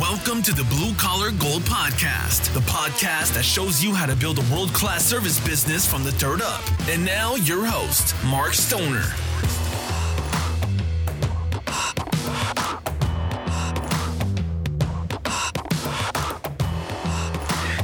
Welcome to the Blue Collar Gold Podcast, the podcast that shows you how to build a world class service business from the dirt up. And now, your host, Mark Stoner.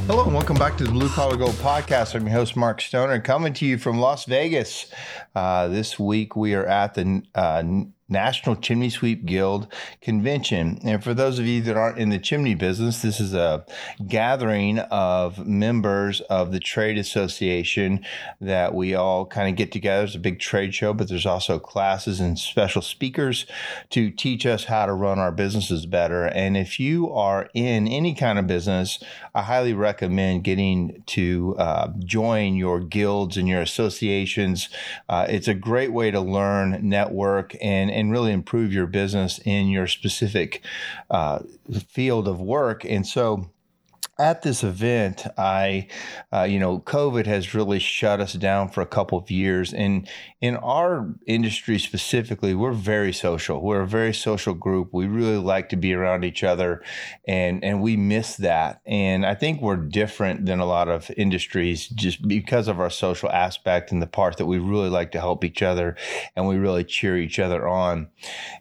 Hello and welcome back to the Blue Collar Gold Podcast. I'm your host, Mark Stoner, coming to you from Las Vegas. Uh, this week we are at the uh, National Chimney Sweep Guild convention. And for those of you that aren't in the chimney business, this is a gathering of members of the trade association that we all kind of get together. It's a big trade show, but there's also classes and special speakers to teach us how to run our businesses better. And if you are in any kind of business, I highly recommend getting to uh, join your guilds and your associations. Uh, it's a great way to learn, network, and, and really improve your business in your specific uh, field of work. And so, at this event, I, uh, you know, COVID has really shut us down for a couple of years. And in our industry specifically, we're very social. We're a very social group. We really like to be around each other, and and we miss that. And I think we're different than a lot of industries just because of our social aspect and the part that we really like to help each other, and we really cheer each other on.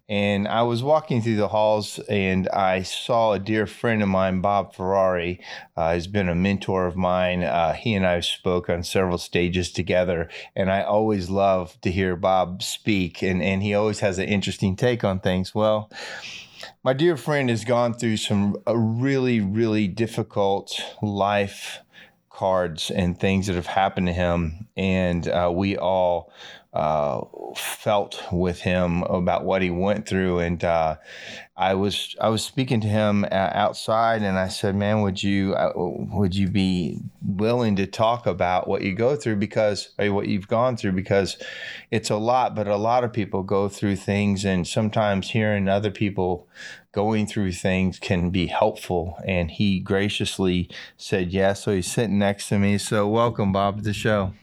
And I was walking through the halls, and I saw a dear friend of mine, Bob Ferrari uh, has been a mentor of mine. Uh, he and I have spoke on several stages together, and I always love to hear Bob speak, and, and he always has an interesting take on things. Well, my dear friend has gone through some a really, really difficult life cards and things that have happened to him, and uh, we all uh, felt with him about what he went through. And uh, I was I was speaking to him outside, and I said, "Man, would you uh, would you be willing to talk about what you go through because what you've gone through? Because it's a lot, but a lot of people go through things, and sometimes hearing other people." going through things can be helpful. And he graciously said yes. So he's sitting next to me. So welcome bob to the show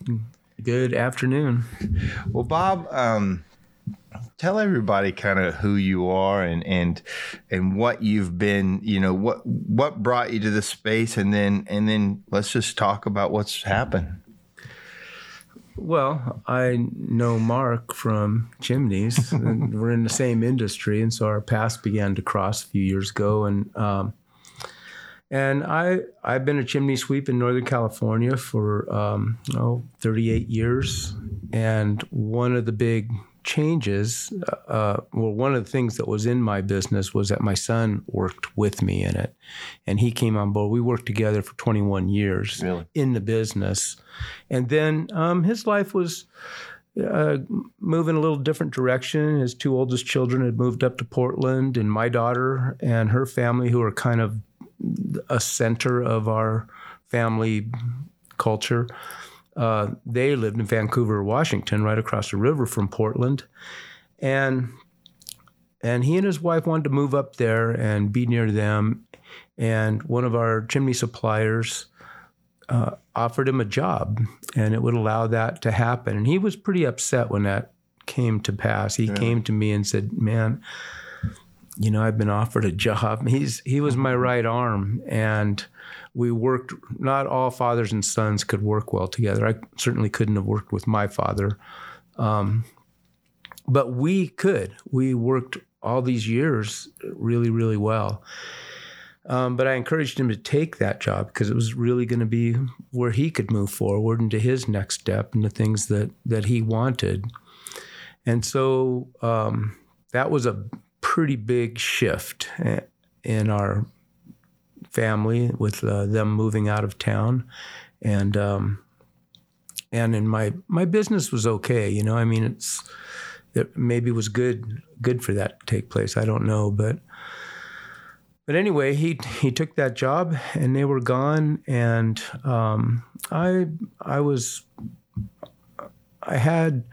Good afternoon. Well, Bob, um, tell everybody kind of who you are and and and what you've been. You know what what brought you to the space, and then and then let's just talk about what's happened. Well, I know Mark from Chimneys. and we're in the same industry, and so our paths began to cross a few years ago. And um, and I, I've been a chimney sweep in Northern California for um, oh, 38 years. And one of the big changes, uh, uh, well, one of the things that was in my business was that my son worked with me in it. And he came on board. We worked together for 21 years really? in the business. And then um, his life was. Uh, moving a little different direction. His two oldest children had moved up to Portland, and my daughter and her family, who are kind of a center of our family culture. Uh, they lived in Vancouver, Washington, right across the river from Portland, and and he and his wife wanted to move up there and be near them. And one of our chimney suppliers uh, offered him a job, and it would allow that to happen. And he was pretty upset when that came to pass. He yeah. came to me and said, "Man." You know, I've been offered a job. He's he was my right arm, and we worked. Not all fathers and sons could work well together. I certainly couldn't have worked with my father, um, but we could. We worked all these years really, really well. Um, but I encouraged him to take that job because it was really going to be where he could move forward into his next step and the things that that he wanted. And so um, that was a pretty big shift eh, in our family with uh, them moving out of town, and um, and in my my business was okay. You know, I mean, it's it maybe was good good for that to take place. I don't know, but but anyway, he he took that job, and they were gone, and um, I I was I had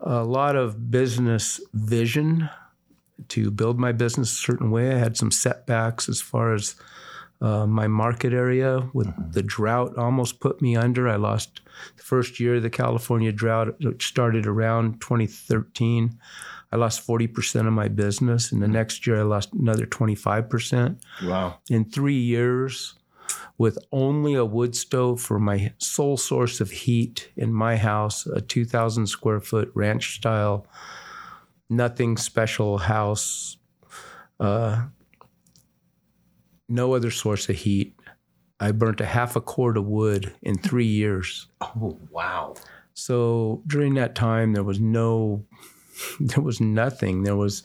a lot of business vision to build my business a certain way. I had some setbacks as far as uh, my market area with mm-hmm. the drought almost put me under. I lost the first year of the California drought, which started around 2013. I lost 40% of my business. And the next year, I lost another 25%. Wow. In three years, with only a wood stove for my sole source of heat in my house, a 2,000 square foot ranch style, nothing special house, uh, no other source of heat. I burnt a half a cord of wood in three years. Oh, wow. So during that time, there was no, there was nothing. There was,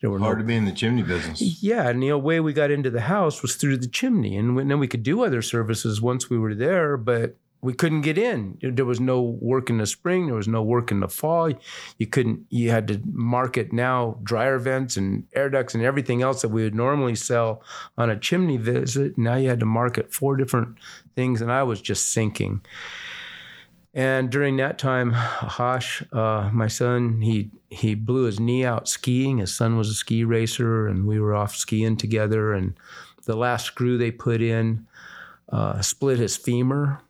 there were Hard no to be in the chimney business. yeah, and the way we got into the house was through the chimney, and then we could do other services once we were there, but we couldn't get in. There was no work in the spring. There was no work in the fall. You couldn't. You had to market now dryer vents and air ducts and everything else that we would normally sell on a chimney visit. Now you had to market four different things, and I was just sinking. And during that time, Hosh, uh, my son, he he blew his knee out skiing. His son was a ski racer, and we were off skiing together. And the last screw they put in uh, split his femur.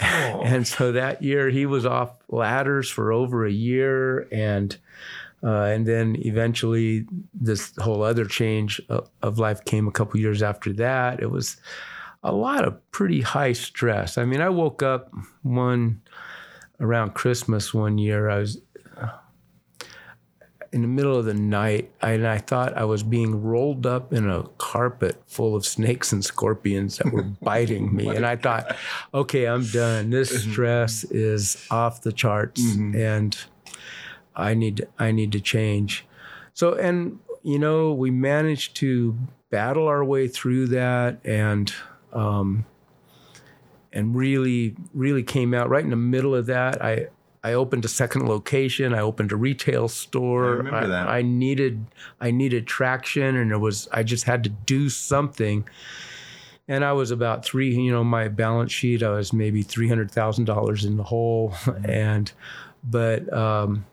And so that year he was off ladders for over a year, and uh, and then eventually this whole other change of, of life came a couple years after that. It was a lot of pretty high stress. I mean, I woke up one around Christmas one year. I was in the middle of the night, and I thought I was being rolled up in a carpet full of snakes and scorpions that were biting me. And I thought, okay, I'm done. This stress is off the charts, and I need I need to change. So, and you know, we managed to battle our way through that, and um, and really, really came out right in the middle of that. I I opened a second location. I opened a retail store. I remember that. I needed I needed traction, and it was I just had to do something. And I was about three, you know, my balance sheet. I was maybe three hundred thousand dollars in the hole, and but um,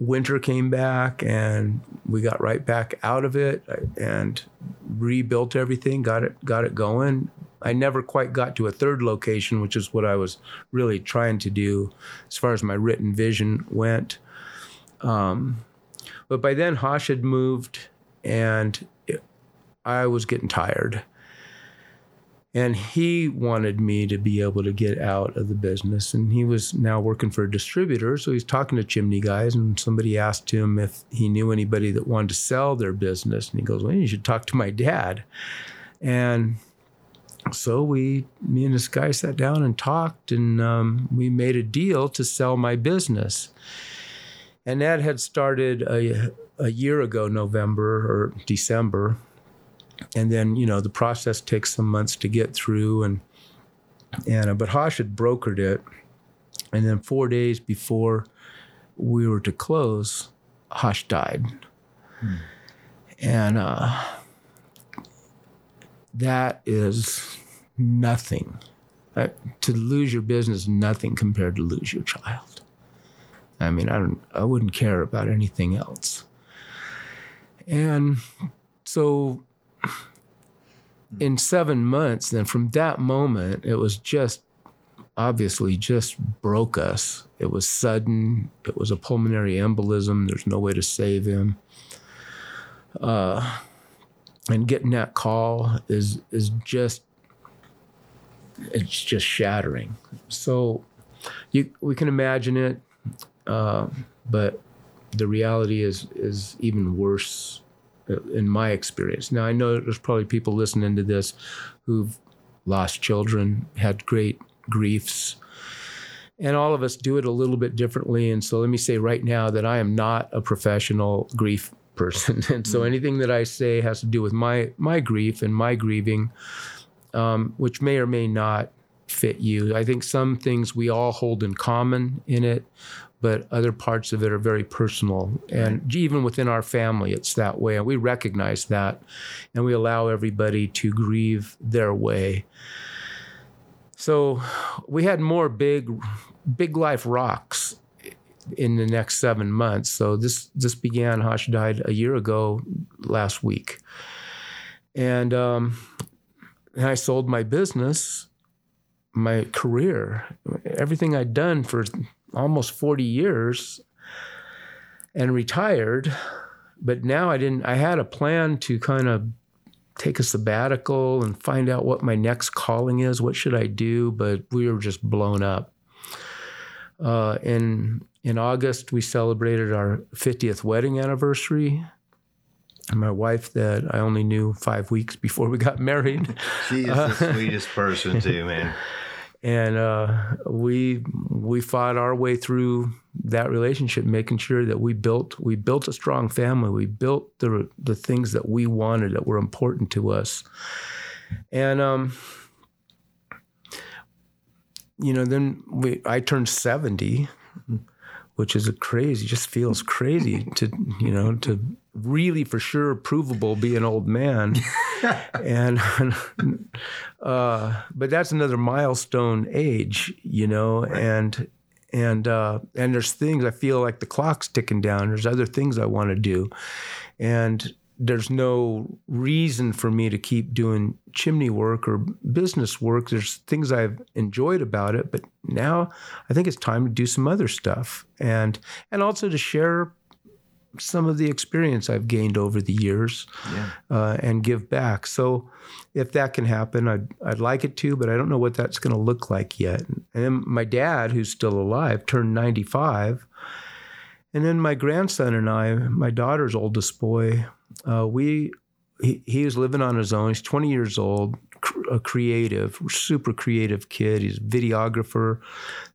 winter came back, and we got right back out of it, and rebuilt everything. Got it, got it going. I never quite got to a third location, which is what I was really trying to do as far as my written vision went. Um, but by then, Hosh had moved, and it, I was getting tired. And he wanted me to be able to get out of the business. And he was now working for a distributor. So he's talking to chimney guys, and somebody asked him if he knew anybody that wanted to sell their business. And he goes, Well, you should talk to my dad. And so we, me and this guy sat down and talked, and um, we made a deal to sell my business. And that had started a, a year ago, November or December. And then, you know, the process takes some months to get through. And, and uh, but Hosh had brokered it. And then four days before we were to close, Hosh died. And uh, that is nothing. Uh, to lose your business, nothing compared to lose your child. I mean, I don't, I wouldn't care about anything else. And so, in seven months, then from that moment, it was just obviously just broke us. It was sudden. It was a pulmonary embolism. There's no way to save him. Uh, and getting that call is is just it's just shattering. So you we can imagine it, uh, but the reality is is even worse in my experience. Now I know there's probably people listening to this who've lost children, had great griefs. And all of us do it a little bit differently. And so let me say right now that I am not a professional grief person. And so anything that I say has to do with my my grief and my grieving, um, which may or may not fit you. I think some things we all hold in common in it, but other parts of it are very personal. And even within our family, it's that way. And we recognize that and we allow everybody to grieve their way. So we had more big, big life rocks in the next seven months. So this this began. Hosh died a year ago last week, and um, and I sold my business, my career, everything I'd done for almost forty years. and retired. But now I didn't. I had a plan to kind of take a sabbatical and find out what my next calling is. What should I do? But we were just blown up. Uh, in in August, we celebrated our 50th wedding anniversary. And my wife, that I only knew five weeks before we got married, She She's the sweetest person too, man. and uh, we we fought our way through that relationship, making sure that we built we built a strong family. We built the the things that we wanted that were important to us, and um, you know, then we I turned seventy, which is a crazy. Just feels crazy to you know to really for sure provable be an old man, and uh, but that's another milestone age, you know, and and uh, and there's things I feel like the clock's ticking down. There's other things I want to do, and there's no reason for me to keep doing chimney work or business work. There's things I've enjoyed about it, but now I think it's time to do some other stuff and and also to share some of the experience I've gained over the years Yeah. uh, and give back. So if that can happen, I'd, I'd like it to, but I don't know what that's going to look like yet. And then my dad, who's still alive, turned 95. And then my grandson and I, my daughter's oldest boy, uh, we he, he was living on his own. He's 20 years old, a creative, super creative kid. He's a videographer.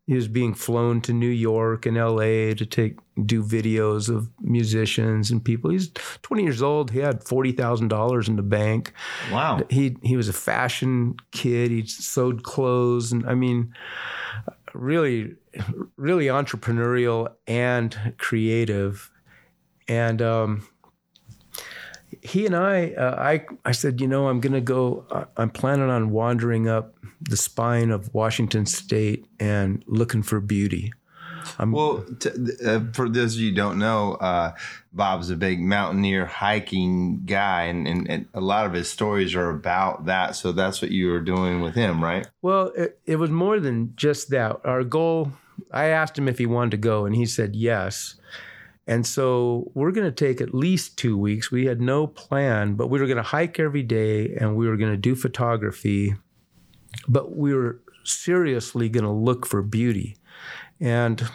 He was being flown to New York and LA to take do videos of musicians and people. He's 20 years old. He had $40,000 in the bank. Wow. He he was a fashion kid. He sewed clothes and I mean really really entrepreneurial and creative. And um he and I, uh, I, I said, you know, I'm going to go. I'm planning on wandering up the spine of Washington State and looking for beauty. Well, t- uh, for those of you who don't know, uh, Bob's a big mountaineer hiking guy, and, and, and a lot of his stories are about that. So that's what you were doing with him, right? Well, it, it was more than just that. Our goal, I asked him if he wanted to go, and he said yes. And so we're going to take at least two weeks. We had no plan, but we were going to hike every day and we were going to do photography, but we were seriously going to look for beauty. And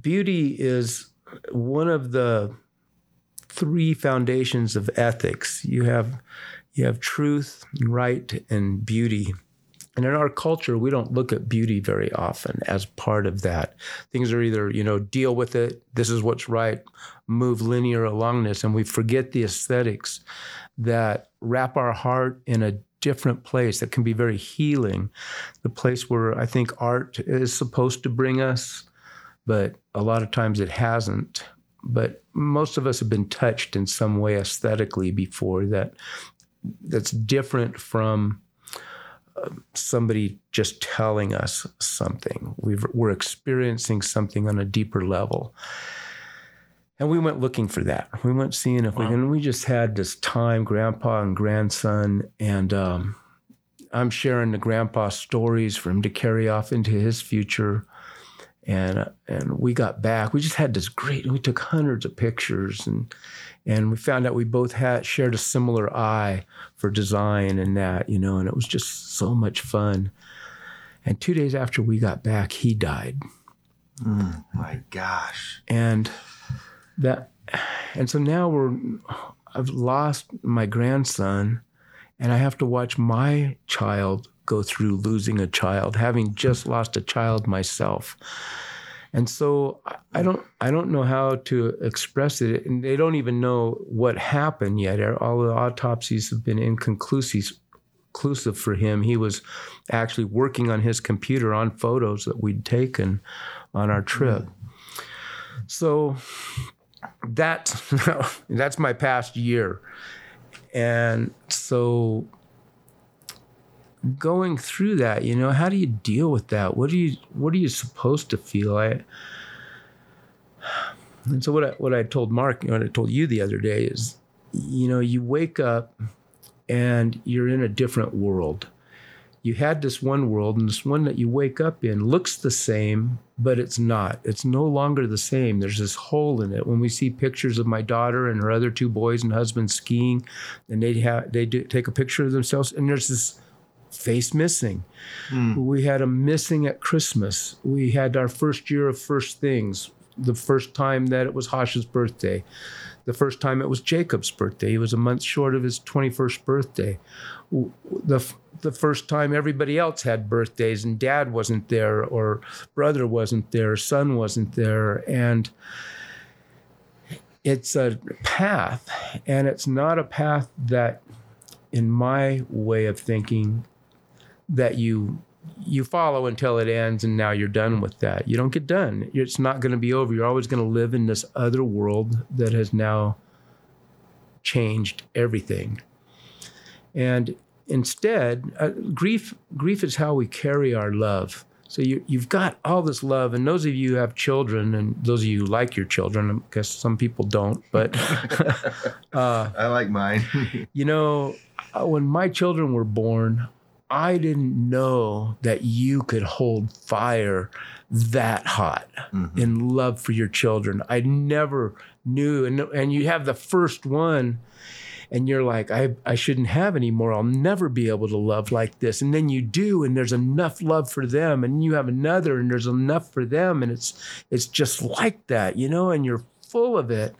beauty is one of the three foundations of ethics. You have you have truth, right, and beauty. And in our culture, we don't look at beauty very often as part of that. Things are either, you know, deal with it, this is what's right, move linear along this, and we forget the aesthetics that wrap our heart in a different place that can be very healing. The place where I think art is supposed to bring us, but a lot of times it hasn't. But most of us have been touched in some way aesthetically before that that's different from somebody just telling us something. We've, we're experiencing something on a deeper level. And we went looking for that. We went seeing if we and we just had this time, grandpa and grandson, and um, I'm sharing the grandpa stories for him to carry off into his future. And and we got back. We just had this great. We took hundreds of pictures, and and we found out we both had shared a similar eye for design and that, you know. And it was just so much fun. And two days after we got back, he died. Mm, my gosh. and that and so now we're i've lost my grandson and i have to watch my child go through losing a child having just lost a child myself. And so I- don't i don't know how to express it and they don't even know what happened yet. All the autopsies have been inconclusive conclusive for him. He was actually working on his computer on photos that we'd taken on our trip. So that that's my past year. And so going through that you know how do you deal with that what do you what are you supposed to feel i and so what I, what I told Mark, what I told you the other day is, you know, you wake up and you're in a different world. you had this one world, and this one that you wake up in looks the same, but it's not. It's no longer the same. There's this hole in it. When we see pictures of my daughter and her other two boys and husband skiing, and they have they do take a picture of themselves, and there's this face missing. Mm. We had a missing at Christmas. We had our first year of first things. The first time that it was Hash's birthday. The first time it was Jacob's birthday. He was a month short of his 21st birthday. The, the first time everybody else had birthdays and dad wasn't there, or brother wasn't there, son wasn't there. And it's a path, and it's not a path that, in my way of thinking, that you you follow until it ends and now you're done with that. You don't get done. It's not going to be over. You're always going to live in this other world that has now changed everything. And instead, uh, grief grief is how we carry our love. So you, you've got all this love, and those of you who have children, and those of you who like your children, I guess some people don't, but uh, I like mine. you know, uh, when my children were born, I didn't know that you could hold fire that hot mm-hmm. in love for your children. I never knew. And, and you have the first one, and you're like, I, I shouldn't have any more. I'll never be able to love like this. And then you do, and there's enough love for them, and you have another, and there's enough for them. And it's it's just like that, you know, and you're full of it.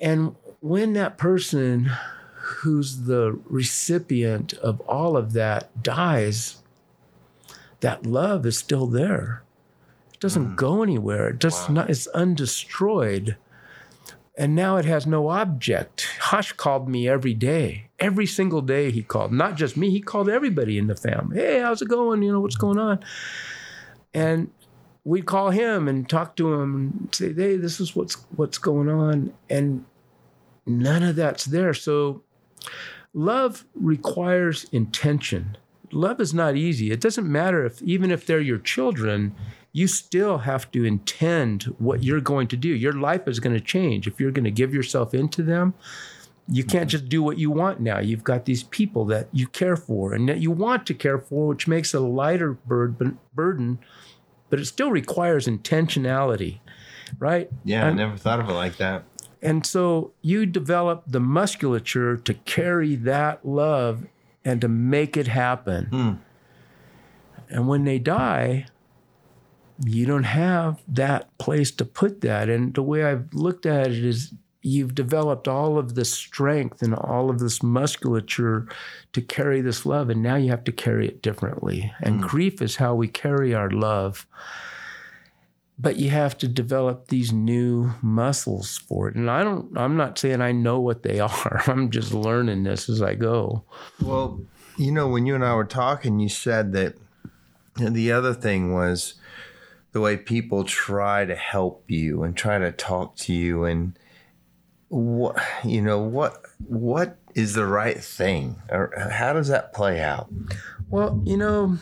And when that person who's the recipient of all of that dies, that love is still there. It doesn't mm. go anywhere. It just wow. not, it's undestroyed. And now it has no object. Hash called me every day. Every single day he called. Not just me, he called everybody in the family. Hey, how's it going? You know, what's going on? And we'd call him and talk to him and say, hey, this is what's what's going on. And none of that's there. So Love requires intention. Love is not easy. It doesn't matter if, even if they're your children, you still have to intend what you're going to do. Your life is going to change. If you're going to give yourself into them, you can't just do what you want now. You've got these people that you care for and that you want to care for, which makes a lighter burden, but it still requires intentionality, right? Yeah, and, I never thought of it like that. And so you develop the musculature to carry that love and to make it happen. Mm. And when they die, you don't have that place to put that. And the way I've looked at it is you've developed all of this strength and all of this musculature to carry this love. And now you have to carry it differently. And mm. grief is how we carry our love but you have to develop these new muscles for it. And i don't i'm not saying i know what they are. I'm just learning this as i go. Well you know when you and i were talking you said that the other thing was the way people try to help you and try to talk to you and what you know what what is the right thing? Or how does that play out? Well you know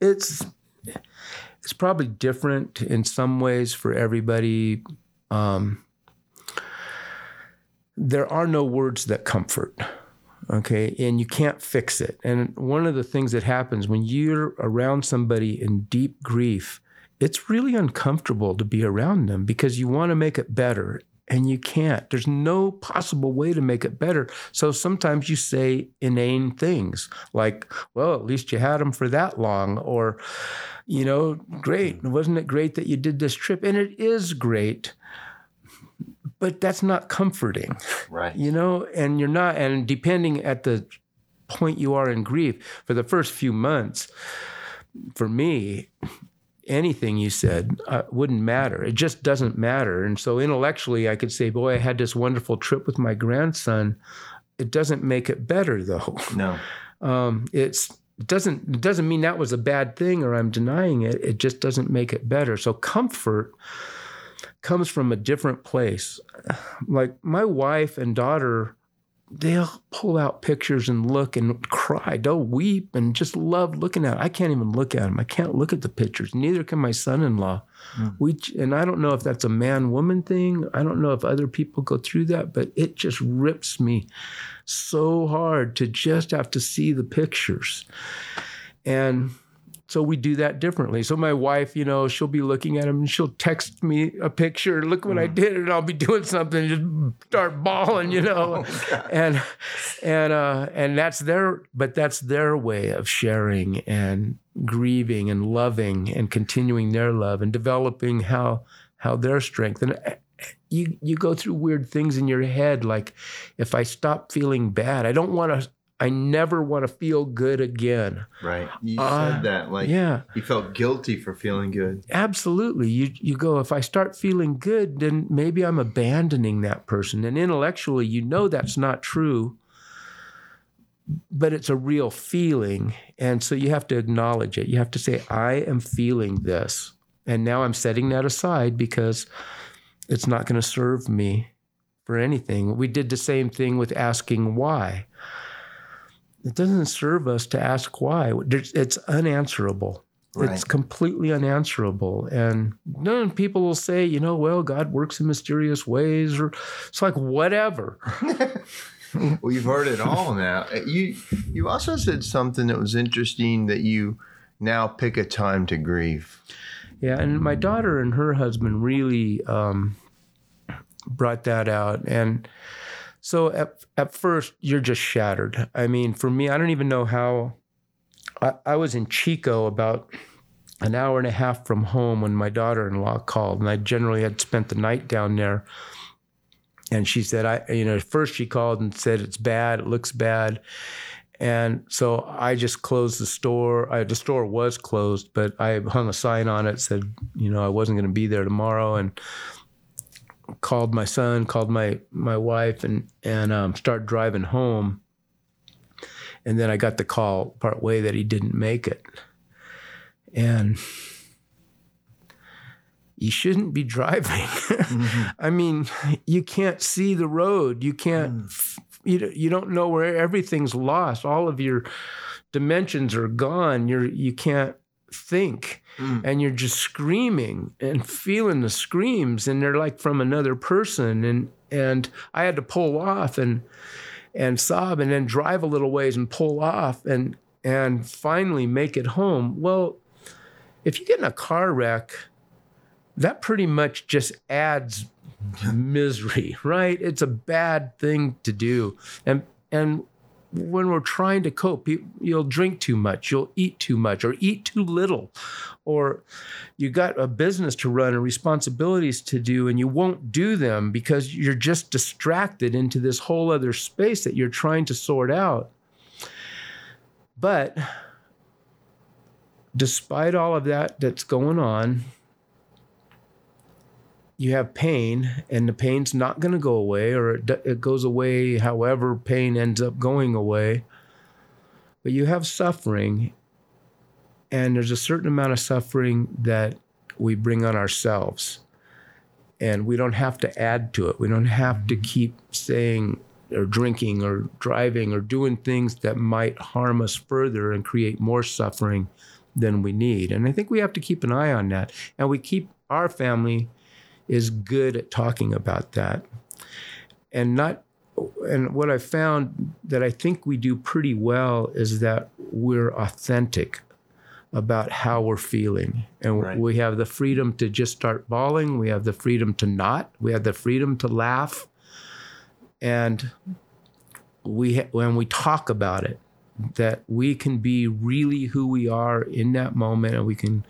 it's it's probably different in some ways for everybody. Um, there are no words that comfort, okay? And you can't fix it. And one of the things that happens when you're around somebody in deep grief, it's really uncomfortable to be around them because you want to make it better and you can't. There's no possible way to make it better. So sometimes you say inane things like, well, at least you had them for that long, or, you know, great. Hmm. Wasn't it great that you did this trip? And it is great. But that's not comforting. Right. You know, and you're not, and depending at the point you are in grief, for the first few months, for me, anything you said uh, wouldn't matter. It just doesn't matter. And so intellectually, I could say, boy, I had this wonderful trip with my grandson. It doesn't make it better, though. No. Um, it's it doesn't it doesn't mean that was a bad thing or I'm denying it. It just doesn't make it better. So comfort comes from a different place. Like my wife and daughter they'll pull out pictures and look and cry. They'll weep and just love looking at it. I can't even look at them. I can't look at the pictures. Neither can my son-in-law. Mm. We and I don't know if that's a man-woman thing. I don't know if other people go through that, but it just rips me so hard to just have to see the pictures. And so we do that differently. So my wife, you know, she'll be looking at him and she'll text me a picture. Look what mm. I did, and I'll be doing something, and just start bawling, you know, oh, and and uh, and that's their, but that's their way of sharing and grieving and loving and continuing their love and developing how how their strength and uh, you you go through weird things in your head like if I stop feeling bad, I don't want to I never want to feel good again. Right. You uh, said that like yeah. you felt guilty for feeling good. Absolutely. You you go if I start feeling good then maybe I'm abandoning that person and intellectually you know that's not true. But it's a real feeling and so you have to acknowledge it. You have to say I am feeling this and now I'm setting that aside because it's not going to serve me for anything. We did the same thing with asking why it doesn't serve us to ask why. It's unanswerable. Right. It's completely unanswerable. And then people will say, you know, well, God works in mysterious ways, or it's like whatever. well, you've heard it all now. You you also said something that was interesting that you now pick a time to grieve. Yeah, and my daughter and her husband really um, brought that out, and so at, at first, you're just shattered. I mean, for me, I don't even know how. I, I was in Chico about an hour and a half from home when my daughter in law called, and I generally had spent the night down there. And she said, I, you know, first she called and said, it's bad, it looks bad. And so I just closed the store. I, the store was closed, but I hung a sign on it said, you know, I wasn't going to be there tomorrow. And called my son, called my my wife, and and um, started driving home. And then I got the call part way that he didn't make it, and you shouldn't be driving. mm-hmm. I mean, you can't see the road. You can't. Mm. You you don't know where everything's lost. All of your dimensions are gone. You're you can't think mm. and you're just screaming and feeling the screams and they're like from another person and and I had to pull off and and sob and then drive a little ways and pull off and and finally make it home. Well, if you get in a car wreck, that pretty much just adds misery, right? It's a bad thing to do. And and when we're trying to cope, you'll drink too much, you'll eat too much, or eat too little, or you got a business to run and responsibilities to do, and you won't do them because you're just distracted into this whole other space that you're trying to sort out. But despite all of that that's going on, you have pain and the pain's not going to go away or it, it goes away however pain ends up going away. But you have suffering and there's a certain amount of suffering that we bring on ourselves. And we don't have to add to it. We don't have to mm-hmm. keep saying or drinking or driving or doing things that might harm us further and create more suffering than we need. And i think we have to keep an eye on that. And we keep our family is good at talking about that. And not and what I found that I think we do pretty well is that we're authentic about how we're feeling. And right. we have the freedom to just start bawling. We have the freedom to not. We have the freedom to laugh. And we when we talk about it, that we can be really who we are in that moment and we can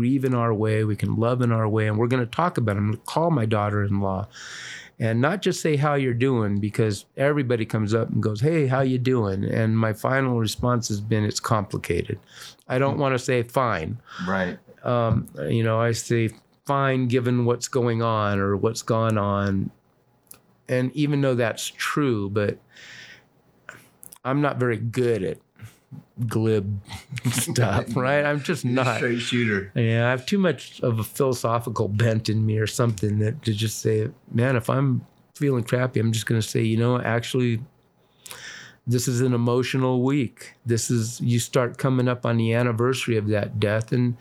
grieve in our way, we can love in our way, and we're going to talk about it. I'm going to call my daughter-in-law and not just say how you're doing because everybody comes up and goes, "Hey, how you doing?" And my final response has been, "It's complicated." I don't want to say fine. Right. Um, you know, I say fine given what's going on or what's gone on. And even though that's true, but I'm not very good at glib stuff, right? I'm just not straight shooter. Yeah, I have too much of a philosophical bent in me or something that to just say, man, if I'm feeling crappy, I'm just going to say, you know, actually, this is an emotional week. This is you start coming up on the anniversary of that death, and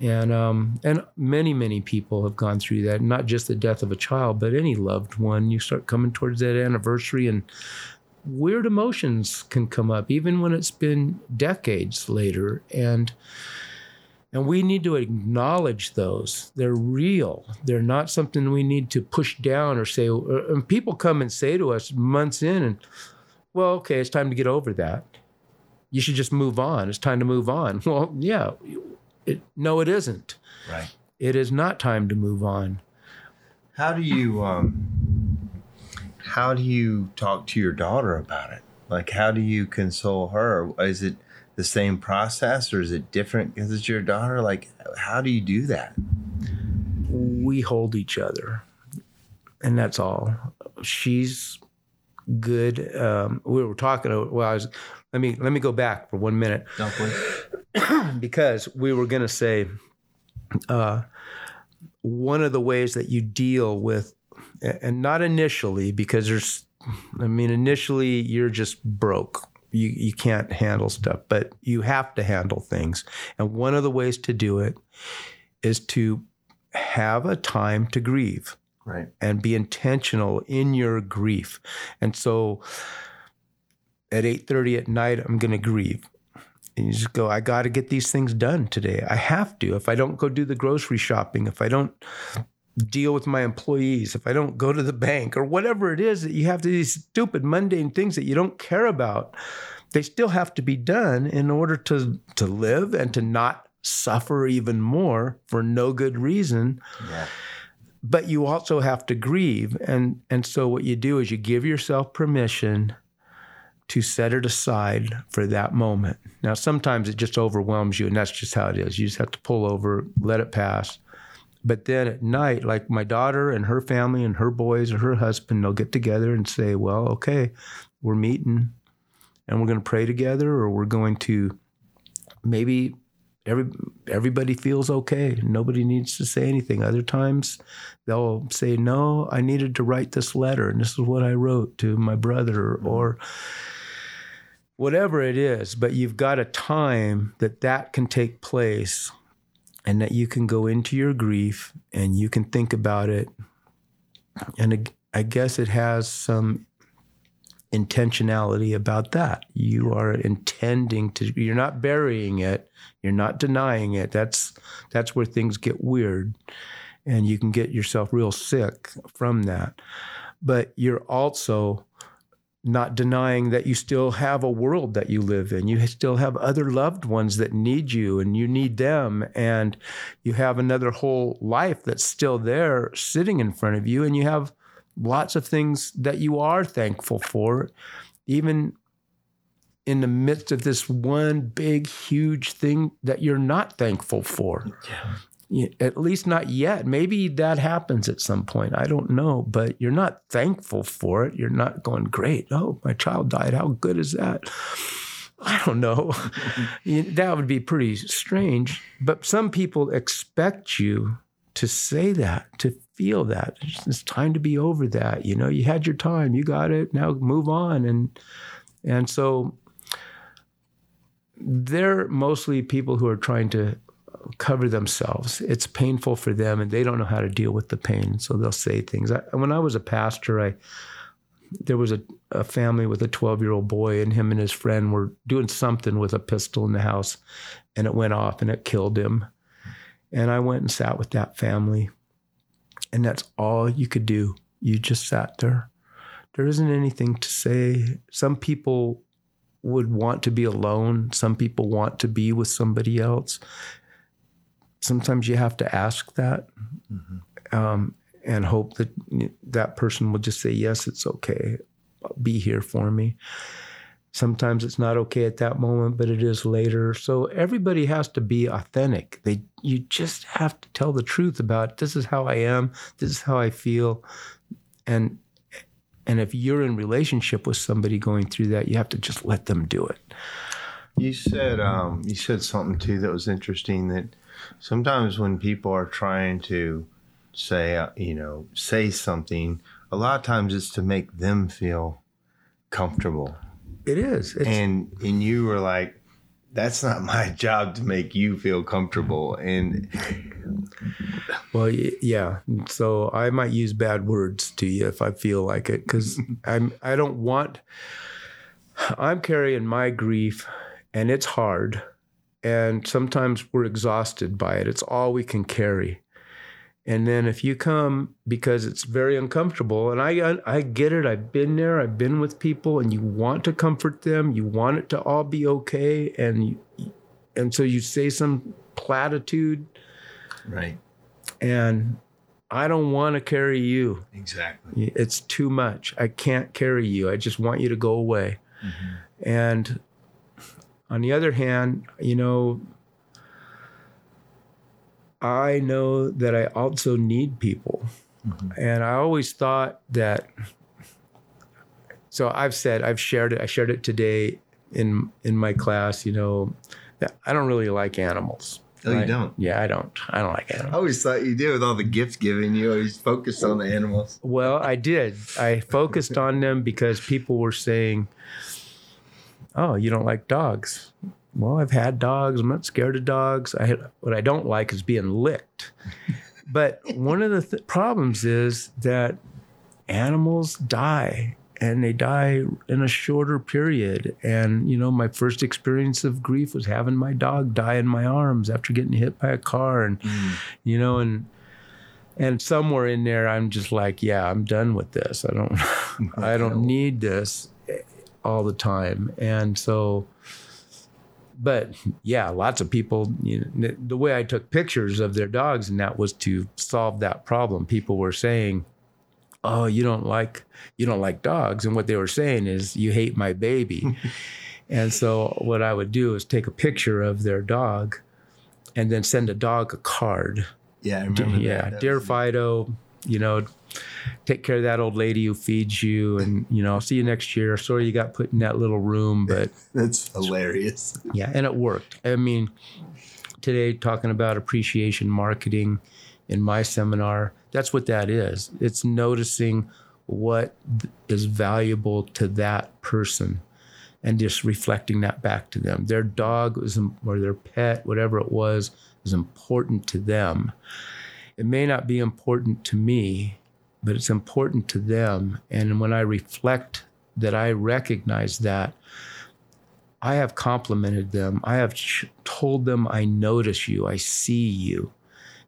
and um, and many many people have gone through that. Not just the death of a child, but any loved one. You start coming towards that anniversary, and weird emotions can come up, even when it's been decades later, and. And we need to acknowledge those. They're real. They're not something we need to push down or say. And people come and say to us months in, and well, okay, it's time to get over that. You should just move on. It's time to move on. Well, yeah. It, no, it isn't. Right. It is not time to move on. How do you um how do you talk to your daughter about it? Like how do you console her? Is it the same process or is it different because it's your daughter? Like how do you do that? We hold each other. And that's all. She's good. Um, we were talking. Well, I was. Let me let me go back for one minute. because we were going to say uh, one of the ways that you deal with, and not initially, because there's. I mean, initially you're just broke. You you can't handle stuff, but you have to handle things. And one of the ways to do it is to have a time to grieve right and be intentional in your grief and so at 8.30 at night i'm going to grieve and you just go i got to get these things done today i have to if i don't go do the grocery shopping if i don't deal with my employees if i don't go to the bank or whatever it is that you have to these stupid mundane things that you don't care about they still have to be done in order to to live and to not suffer even more for no good reason. Yeah. But you also have to grieve. And and so what you do is you give yourself permission to set it aside for that moment. Now sometimes it just overwhelms you and that's just how it is. You just have to pull over let it pass but then at night like my daughter and her family and her boys or her husband they'll get together and say well okay we're meeting and we're going to pray together or we're going to maybe every everybody feels okay. Nobody needs to say anything. Other times they'll say, "No, I needed to write this letter, and this is what I wrote to my brother," mm-hmm. or whatever it is. But you've got a time that that can take place, and that you can go into your grief and you can think about it. And I guess it has some intentionality about that. You are intending to you're not burying it, you're not denying it. That's that's where things get weird and you can get yourself real sick from that. But you're also not denying that you still have a world that you live in. You still have other loved ones that need you and you need them. And you have another whole life that's still there sitting in front of you. And you have lots of things that you are thankful for, even in the midst of this one big, huge thing that you're not thankful for. Yeah. At least not yet. Maybe that happens at some point. I don't know, but you're not thankful for it. You're not going, great. Oh, my child died. How good is that? I don't know. Mm-hmm. that would be pretty strange. But some people expect you to say that, to feel that. It's, it's, time to be over that. You know, you had your time, you got it. Now move on. And and so they're mostly people who are trying to cover themselves. It's painful for them, and they don't know how to deal with the pain. So they'll say things. I, when I was a pastor, I there was a, a family with a 12 year old boy, and him and his friend were doing something with a pistol in the house, and it went off and it killed him. And I went and sat with that family. And that's all you could do. You just sat there. There isn't anything to say. Some people would want to be alone, some people want to be with somebody else. Sometimes you have to ask that mm-hmm. um, and hope that that person will just say, Yes, it's okay. Be here for me. Sometimes it's not okay at that moment, but it is later. So everybody has to be authentic. They you just have to tell the truth about this is how I am, this is how I feel. And and if you're in relationship with somebody going through that, you have to just let them do it. You said um, you said something too that was interesting that sometimes when people are trying to say uh, you know say something, a lot of times it's to make them feel comfortable. It is. It's, and and you were like that's not my job to make you feel comfortable. And well yeah. So i might use bad words to you if i feel like it because i'm i don't want i'm carrying my grief and it's hard and sometimes we're exhausted by it it's all we can carry and then if you come because it's very uncomfortable, and I I get it, I've been there, I've been with people, and you want to comfort them, you want it to all be okay, and you, and so you say some platitude, right? And I don't want to carry you. Exactly. It's too much. I can't carry you. I just want you to go away. Mm-hmm. And on the other hand, you know, I know that I also need people. Mm-hmm. And I always thought that so I've said I've shared it I shared it today in in my class, you know, that I don't really like animals. Oh, right? you don't? Yeah, I don't. I don't like animals. I always thought you did with all the gifts given. You always focused on the animals. Well, I did. I focused on them because people were saying, "Oh, you don't like dogs." well, I've had dogs. I'm not scared of dogs. I had, what I don't like is being licked. but one of the th- problems is that animals die and they die in a shorter period. And, you know, my first experience of grief was having my dog die in my arms after getting hit by a car. And, mm. you know, and, and somewhere in there, I'm just like, yeah, I'm done with this. I don't, I don't need this all the time. And so, but yeah, lots of people. You know, the way I took pictures of their dogs, and that was to solve that problem. People were saying, "Oh, you don't like you don't like dogs," and what they were saying is, "You hate my baby." and so what I would do is take a picture of their dog, and then send a dog a card. Yeah, I remember. Yeah, that. dear Fido, you know, take care of that old lady who feeds you and you know i'll see you next year. Sorry you got put in that little room but that's hilarious. Yeah and it worked. I mean today talking about appreciation marketing in my seminar that's what that is. It's noticing what is valuable to that person and just reflecting that back to them. Their dog was or their pet whatever it was is important to them. It may not be important to me but it's important to them. And when I reflect that I recognize that, I have complimented them. I have told them I notice you, I see you.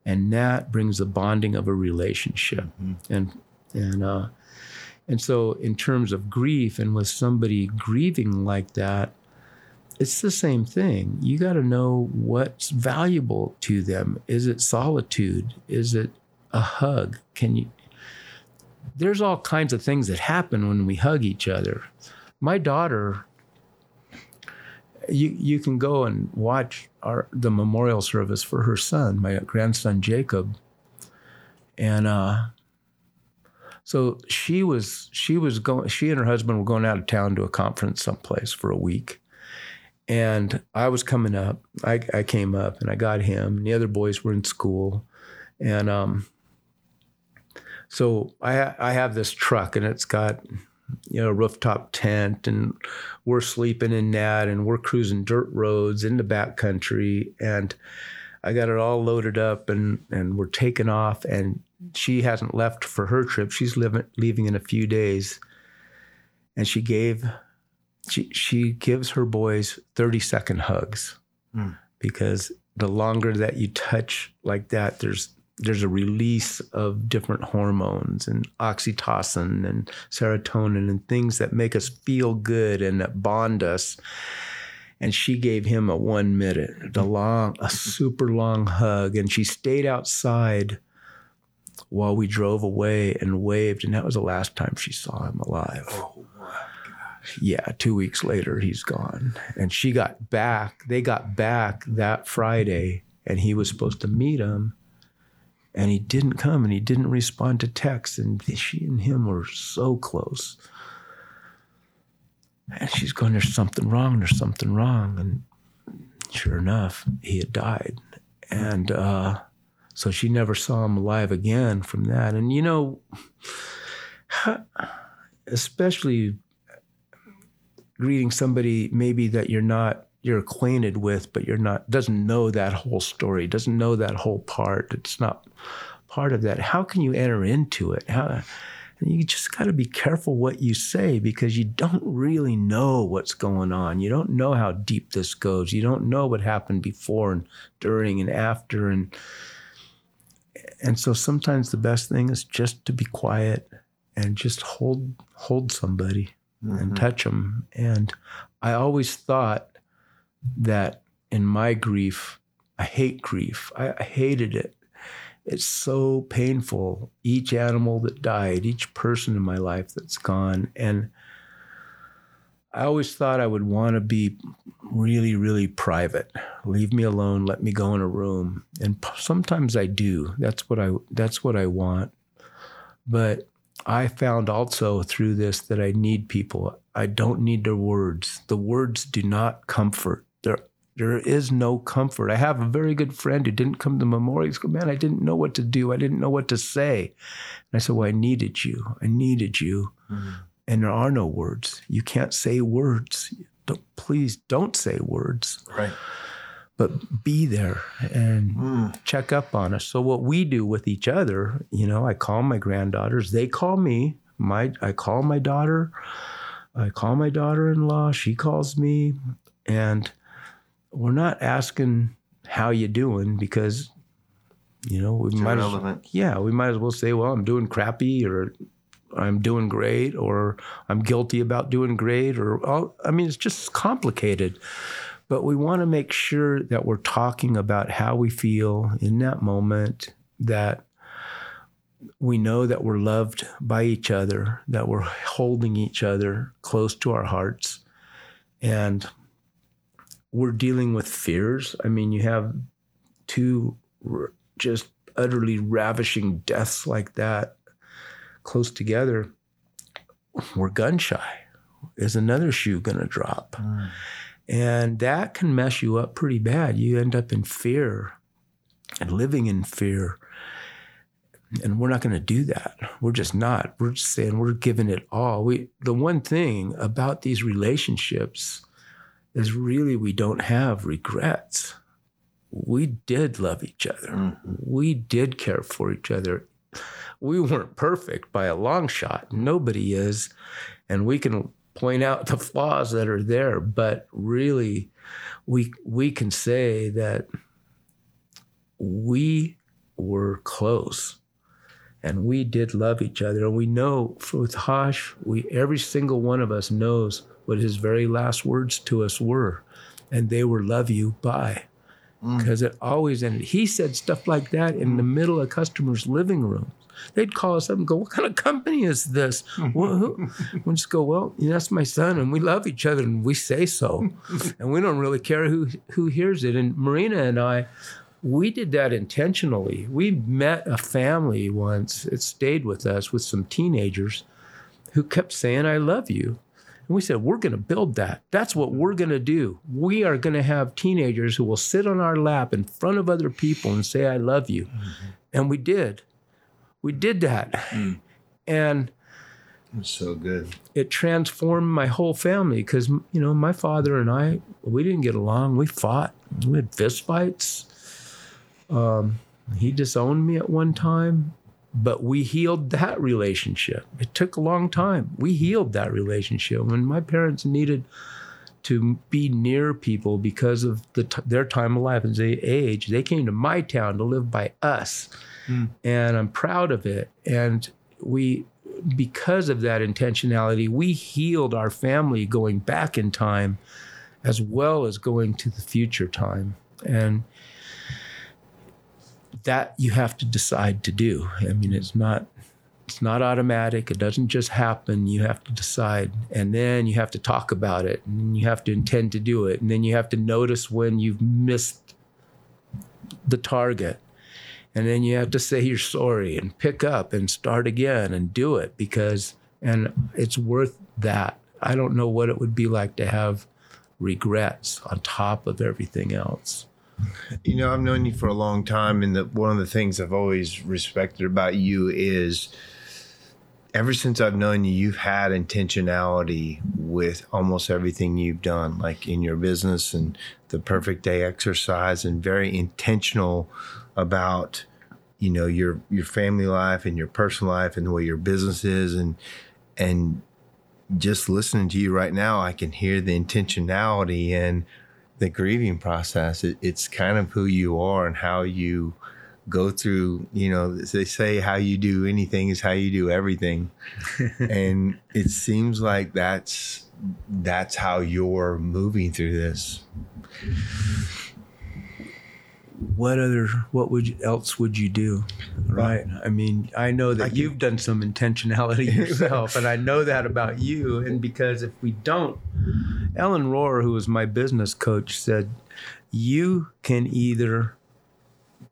And that brings the bonding of a relationship. Mm-hmm. And and uh, and so in terms of grief and with somebody grieving like that, it's the same thing. You got to know what's valuable to them. Is it solitude? Is it a hug? Can you there's all kinds of things that happen when we hug each other. My daughter, you you can go and watch our the memorial service for her son, my grandson Jacob, and uh, so she was she was going. She and her husband were going out of town to a conference someplace for a week, and I was coming up. I, I came up and I got him. And the other boys were in school, and um, so I I have this truck and it's got you know a rooftop tent and we're sleeping in that and we're cruising dirt roads in the back country and I got it all loaded up and and we're taking off and she hasn't left for her trip. She's living, leaving in a few days. And she gave she she gives her boys 30 second hugs. Mm. Because the longer that you touch like that, there's there's a release of different hormones and oxytocin and serotonin and things that make us feel good and that bond us. And she gave him a one minute, a long, a super long hug. And she stayed outside while we drove away and waved. And that was the last time she saw him alive. Oh, yeah, two weeks later, he's gone. And she got back, they got back that Friday, and he was supposed to meet him and he didn't come and he didn't respond to texts and she and him were so close. And she's going there's something wrong there's something wrong. And sure enough he had died. And uh, so she never saw him alive again from that. And you know especially greeting somebody maybe that you're not you're acquainted with, but you're not doesn't know that whole story, doesn't know that whole part. It's not part of that. How can you enter into it? How you just got to be careful what you say because you don't really know what's going on. You don't know how deep this goes. You don't know what happened before and during and after and and so sometimes the best thing is just to be quiet and just hold hold somebody mm-hmm. and touch them. And I always thought that in my grief, I hate grief. I, hated it. It's so painful. Each animal that died, each person in my life that's gone. And I always thought I would want to be really, really private. Leave me alone. Let me go in a room. And sometimes I do. That's what I. That's what I want. But I found also through this that I need people. I don't need their words. The words do not comfort. There, there is no comfort. I have a very good friend who didn't come to the memorial. He goes, man, I didn't know what to do. I didn't know what to say. And I said, well, I needed you. I needed you. Mm-hmm. And there are no words. You can't say words. Don't, please don't say words. Right but be there and mm. check up on us. So what we do with each other, you know, I call my granddaughters, they call me. My I call my daughter, I call my daughter-in-law, she calls me, and we're not asking how you doing because you know we it's might irrelevant. as, yeah we might as well say well I'm doing crappy or I'm doing great or I'm guilty about doing great or I mean it's just complicated but we want to make sure that we're talking about how we feel in that moment, that we know that we're loved by each other, that we're holding each other close to our hearts. And we're dealing with fears. I mean, you have two just utterly ravishing deaths like that close together. We're gun shy. Is another shoe going to drop? Mm. And that can mess you up pretty bad. You end up in fear and living in fear. And we're not going to do that. We're just not. We're just saying we're giving it all. We the one thing about these relationships is really we don't have regrets. We did love each other. Mm-hmm. We did care for each other. We weren't perfect by a long shot. Nobody is. And we can point out the flaws that are there, but really we we can say that we were close and we did love each other. And we know with Hosh, we every single one of us knows what his very last words to us were. And they were love you, bye. Because mm. it always ended. He said stuff like that in the middle of customers' living rooms. They'd call us up and go, "What kind of company is this?" we just go, "Well, that's my son, and we love each other, and we say so, and we don't really care who who hears it." And Marina and I, we did that intentionally. We met a family once. It stayed with us with some teenagers who kept saying, "I love you." And we said, we're going to build that. That's what we're going to do. We are going to have teenagers who will sit on our lap in front of other people and say, I love you. Mm-hmm. And we did we did that. Mm. And it's so good. It transformed my whole family because, you know, my father and I, we didn't get along. We fought. We had fistfights. Um, he disowned me at one time, but we healed that relationship. It took a long time. We healed that relationship. When my parents needed to be near people because of the t- their time of life and their age, they came to my town to live by us mm. and I'm proud of it. And we, because of that intentionality, we healed our family going back in time as well as going to the future time. And that you have to decide to do. I mean, it's not it's not automatic. It doesn't just happen. You have to decide, and then you have to talk about it, and you have to intend to do it, and then you have to notice when you've missed the target, and then you have to say you're sorry and pick up and start again and do it because and it's worth that i don't know what it would be like to have regrets on top of everything else you know i've known you for a long time and the, one of the things i've always respected about you is ever since I've known you, you've had intentionality with almost everything you've done, like in your business and the perfect day exercise, and very intentional about you know your your family life and your personal life and the way your business is. And and just listening to you right now i can hear the intentionality and the grieving process it, it's kind of who you are and how you go through you know they say how you do anything is how you do everything. And it seems like that's that's how you're moving through this what other what would you, else would you do? Right? I mean i know that I you've done some intentionality yourself and i know that about you and because if we don't ellen rohr who was my business coach said you can either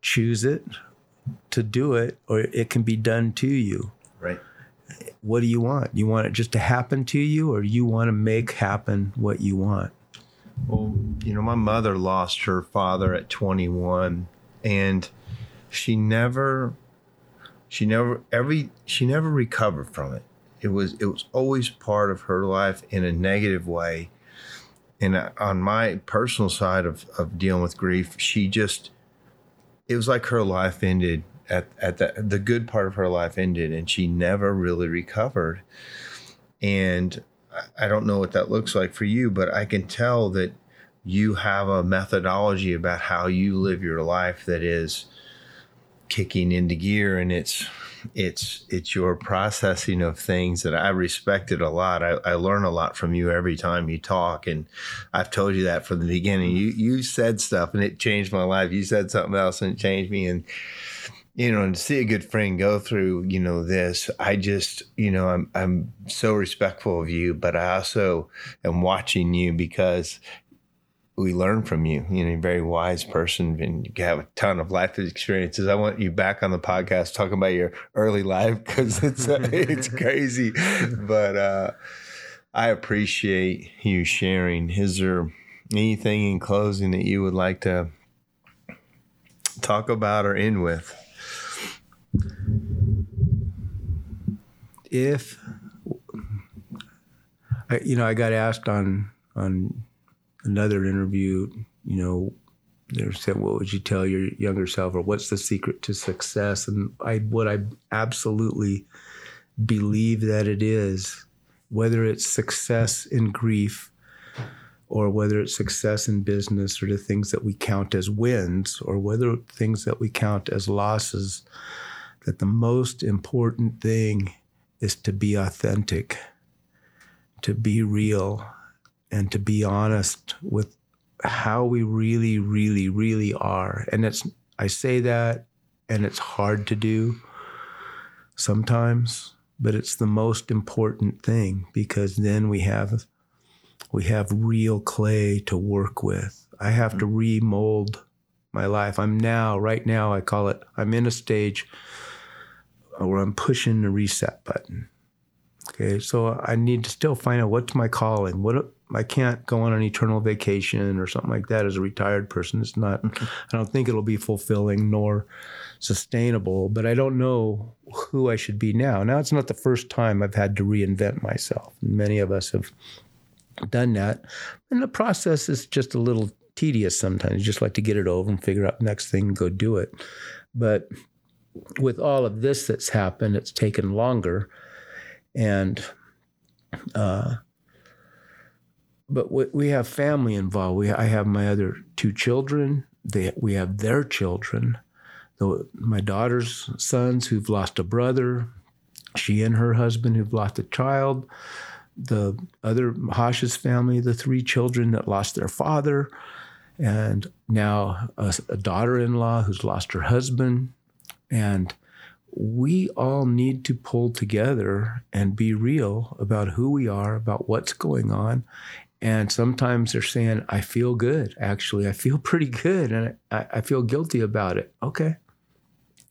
choose it to do it or it can be done to you. Right. What do you want? You want it just to happen to you or you want to make happen what you want well, you know, my mother lost her father at 21 and she never she never every she never recovered from it. It was it was always part of her life in a negative way. And on my personal side of, of dealing with grief, she just it was like her life ended at, at the the good part of her life ended and she never really recovered. And I don't know what that looks like for you, but I can tell that you have a methodology about how you live your life that is kicking into gear and it's it's it's your processing of things that I respected a lot. I, I learn a lot from you every time you talk, and I've told you that from the beginning. You you said stuff and it changed my life. You said something else and it changed me, and you know, and to see a good friend go through, you know, this, I just, you know, I'm I'm so respectful of you, but I also am watching you because we learn from you. You know, you're a very wise person and you have a ton of life experiences. I want you back on the podcast talking about your early life because it's uh, it's crazy. But uh, I appreciate you sharing. Is there anything in closing that you would like to talk about or end with? If I, you know, I got asked on on another interview, you know, they said, "What would you tell your younger self?" or "What's the secret to success?" And I, what I absolutely believe that it is, whether it's success in grief, or whether it's success in business, or the things that we count as wins, or whether things that we count as losses, that the most important thing is to be authentic, to be real, and to be honest with how we really, really, really are. And it's, I say that, and it's hard to do sometimes, but it's the most important thing because then we have we have real clay to work with. I have to remold my life. I'm now, right now, I call it, I'm in a stage where I'm pushing the reset button. Okay, so I need to still find out what's my calling. What I can't go on an eternal vacation or something like that as a retired person. It's not. I don't think it'll be fulfilling nor sustainable. But I don't know who I should be now. Now it's not the first time I've had to reinvent myself. Many of us have done that, and the process is just a little tedious sometimes. You just like to get it over and figure out the next thing and go do it. But with all of this that's happened, it's taken longer. And, uh, but we, we have family involved. We, I have my other two children. They, we have their children. The, my daughter's sons who've lost a brother. She and her husband who've lost a child. The other Hash's family, the three children that lost their father, and now a, a daughter-in-law who's lost her husband and we all need to pull together and be real about who we are, about what's going on. And sometimes they're saying, I feel good. Actually, I feel pretty good. And I, I feel guilty about it. Okay.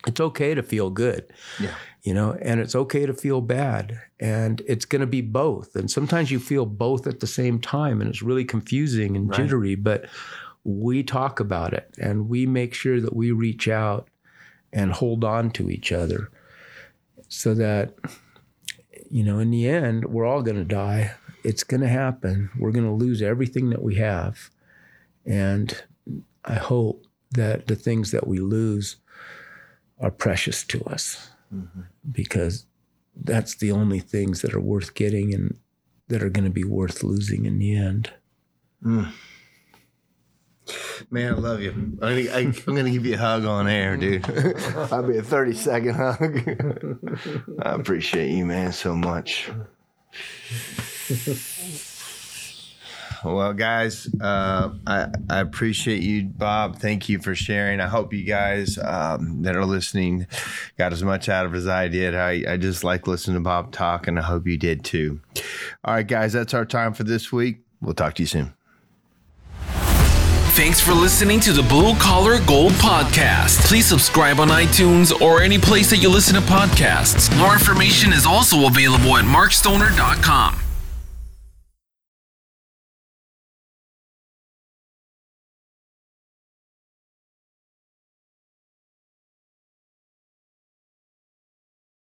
It's okay to feel good. Yeah. You know, and it's okay to feel bad. And it's going to be both. And sometimes you feel both at the same time. And it's really confusing and jittery. But we talk about it and we make sure that we reach out and hold on to each other so that you know, in the end, we're all going to die. It's going to happen. We're going to lose everything that we have. And I hope that the things that we lose are precious to us mm-hmm. because that's the only things that are worth getting and that are going to be worth losing in the end. Mm. Man, I love you. I'm gonna, I, am going to give you a hug on air, dude. I'll be a 30 second hug. I appreciate you, man, so much. Well, guys, uh, I, I appreciate you, Bob. Thank you for sharing. I hope you guys um, that are listening got as much out of it as I did. I, I just like listening to Bob talk, and I hope you did too. All right, guys, that's our time for this week. We'll talk to you soon. Thanks for listening to the Blue Collar Gold Podcast. Please subscribe on iTunes or any place that you listen to podcasts. More information is also available at markstoner.com.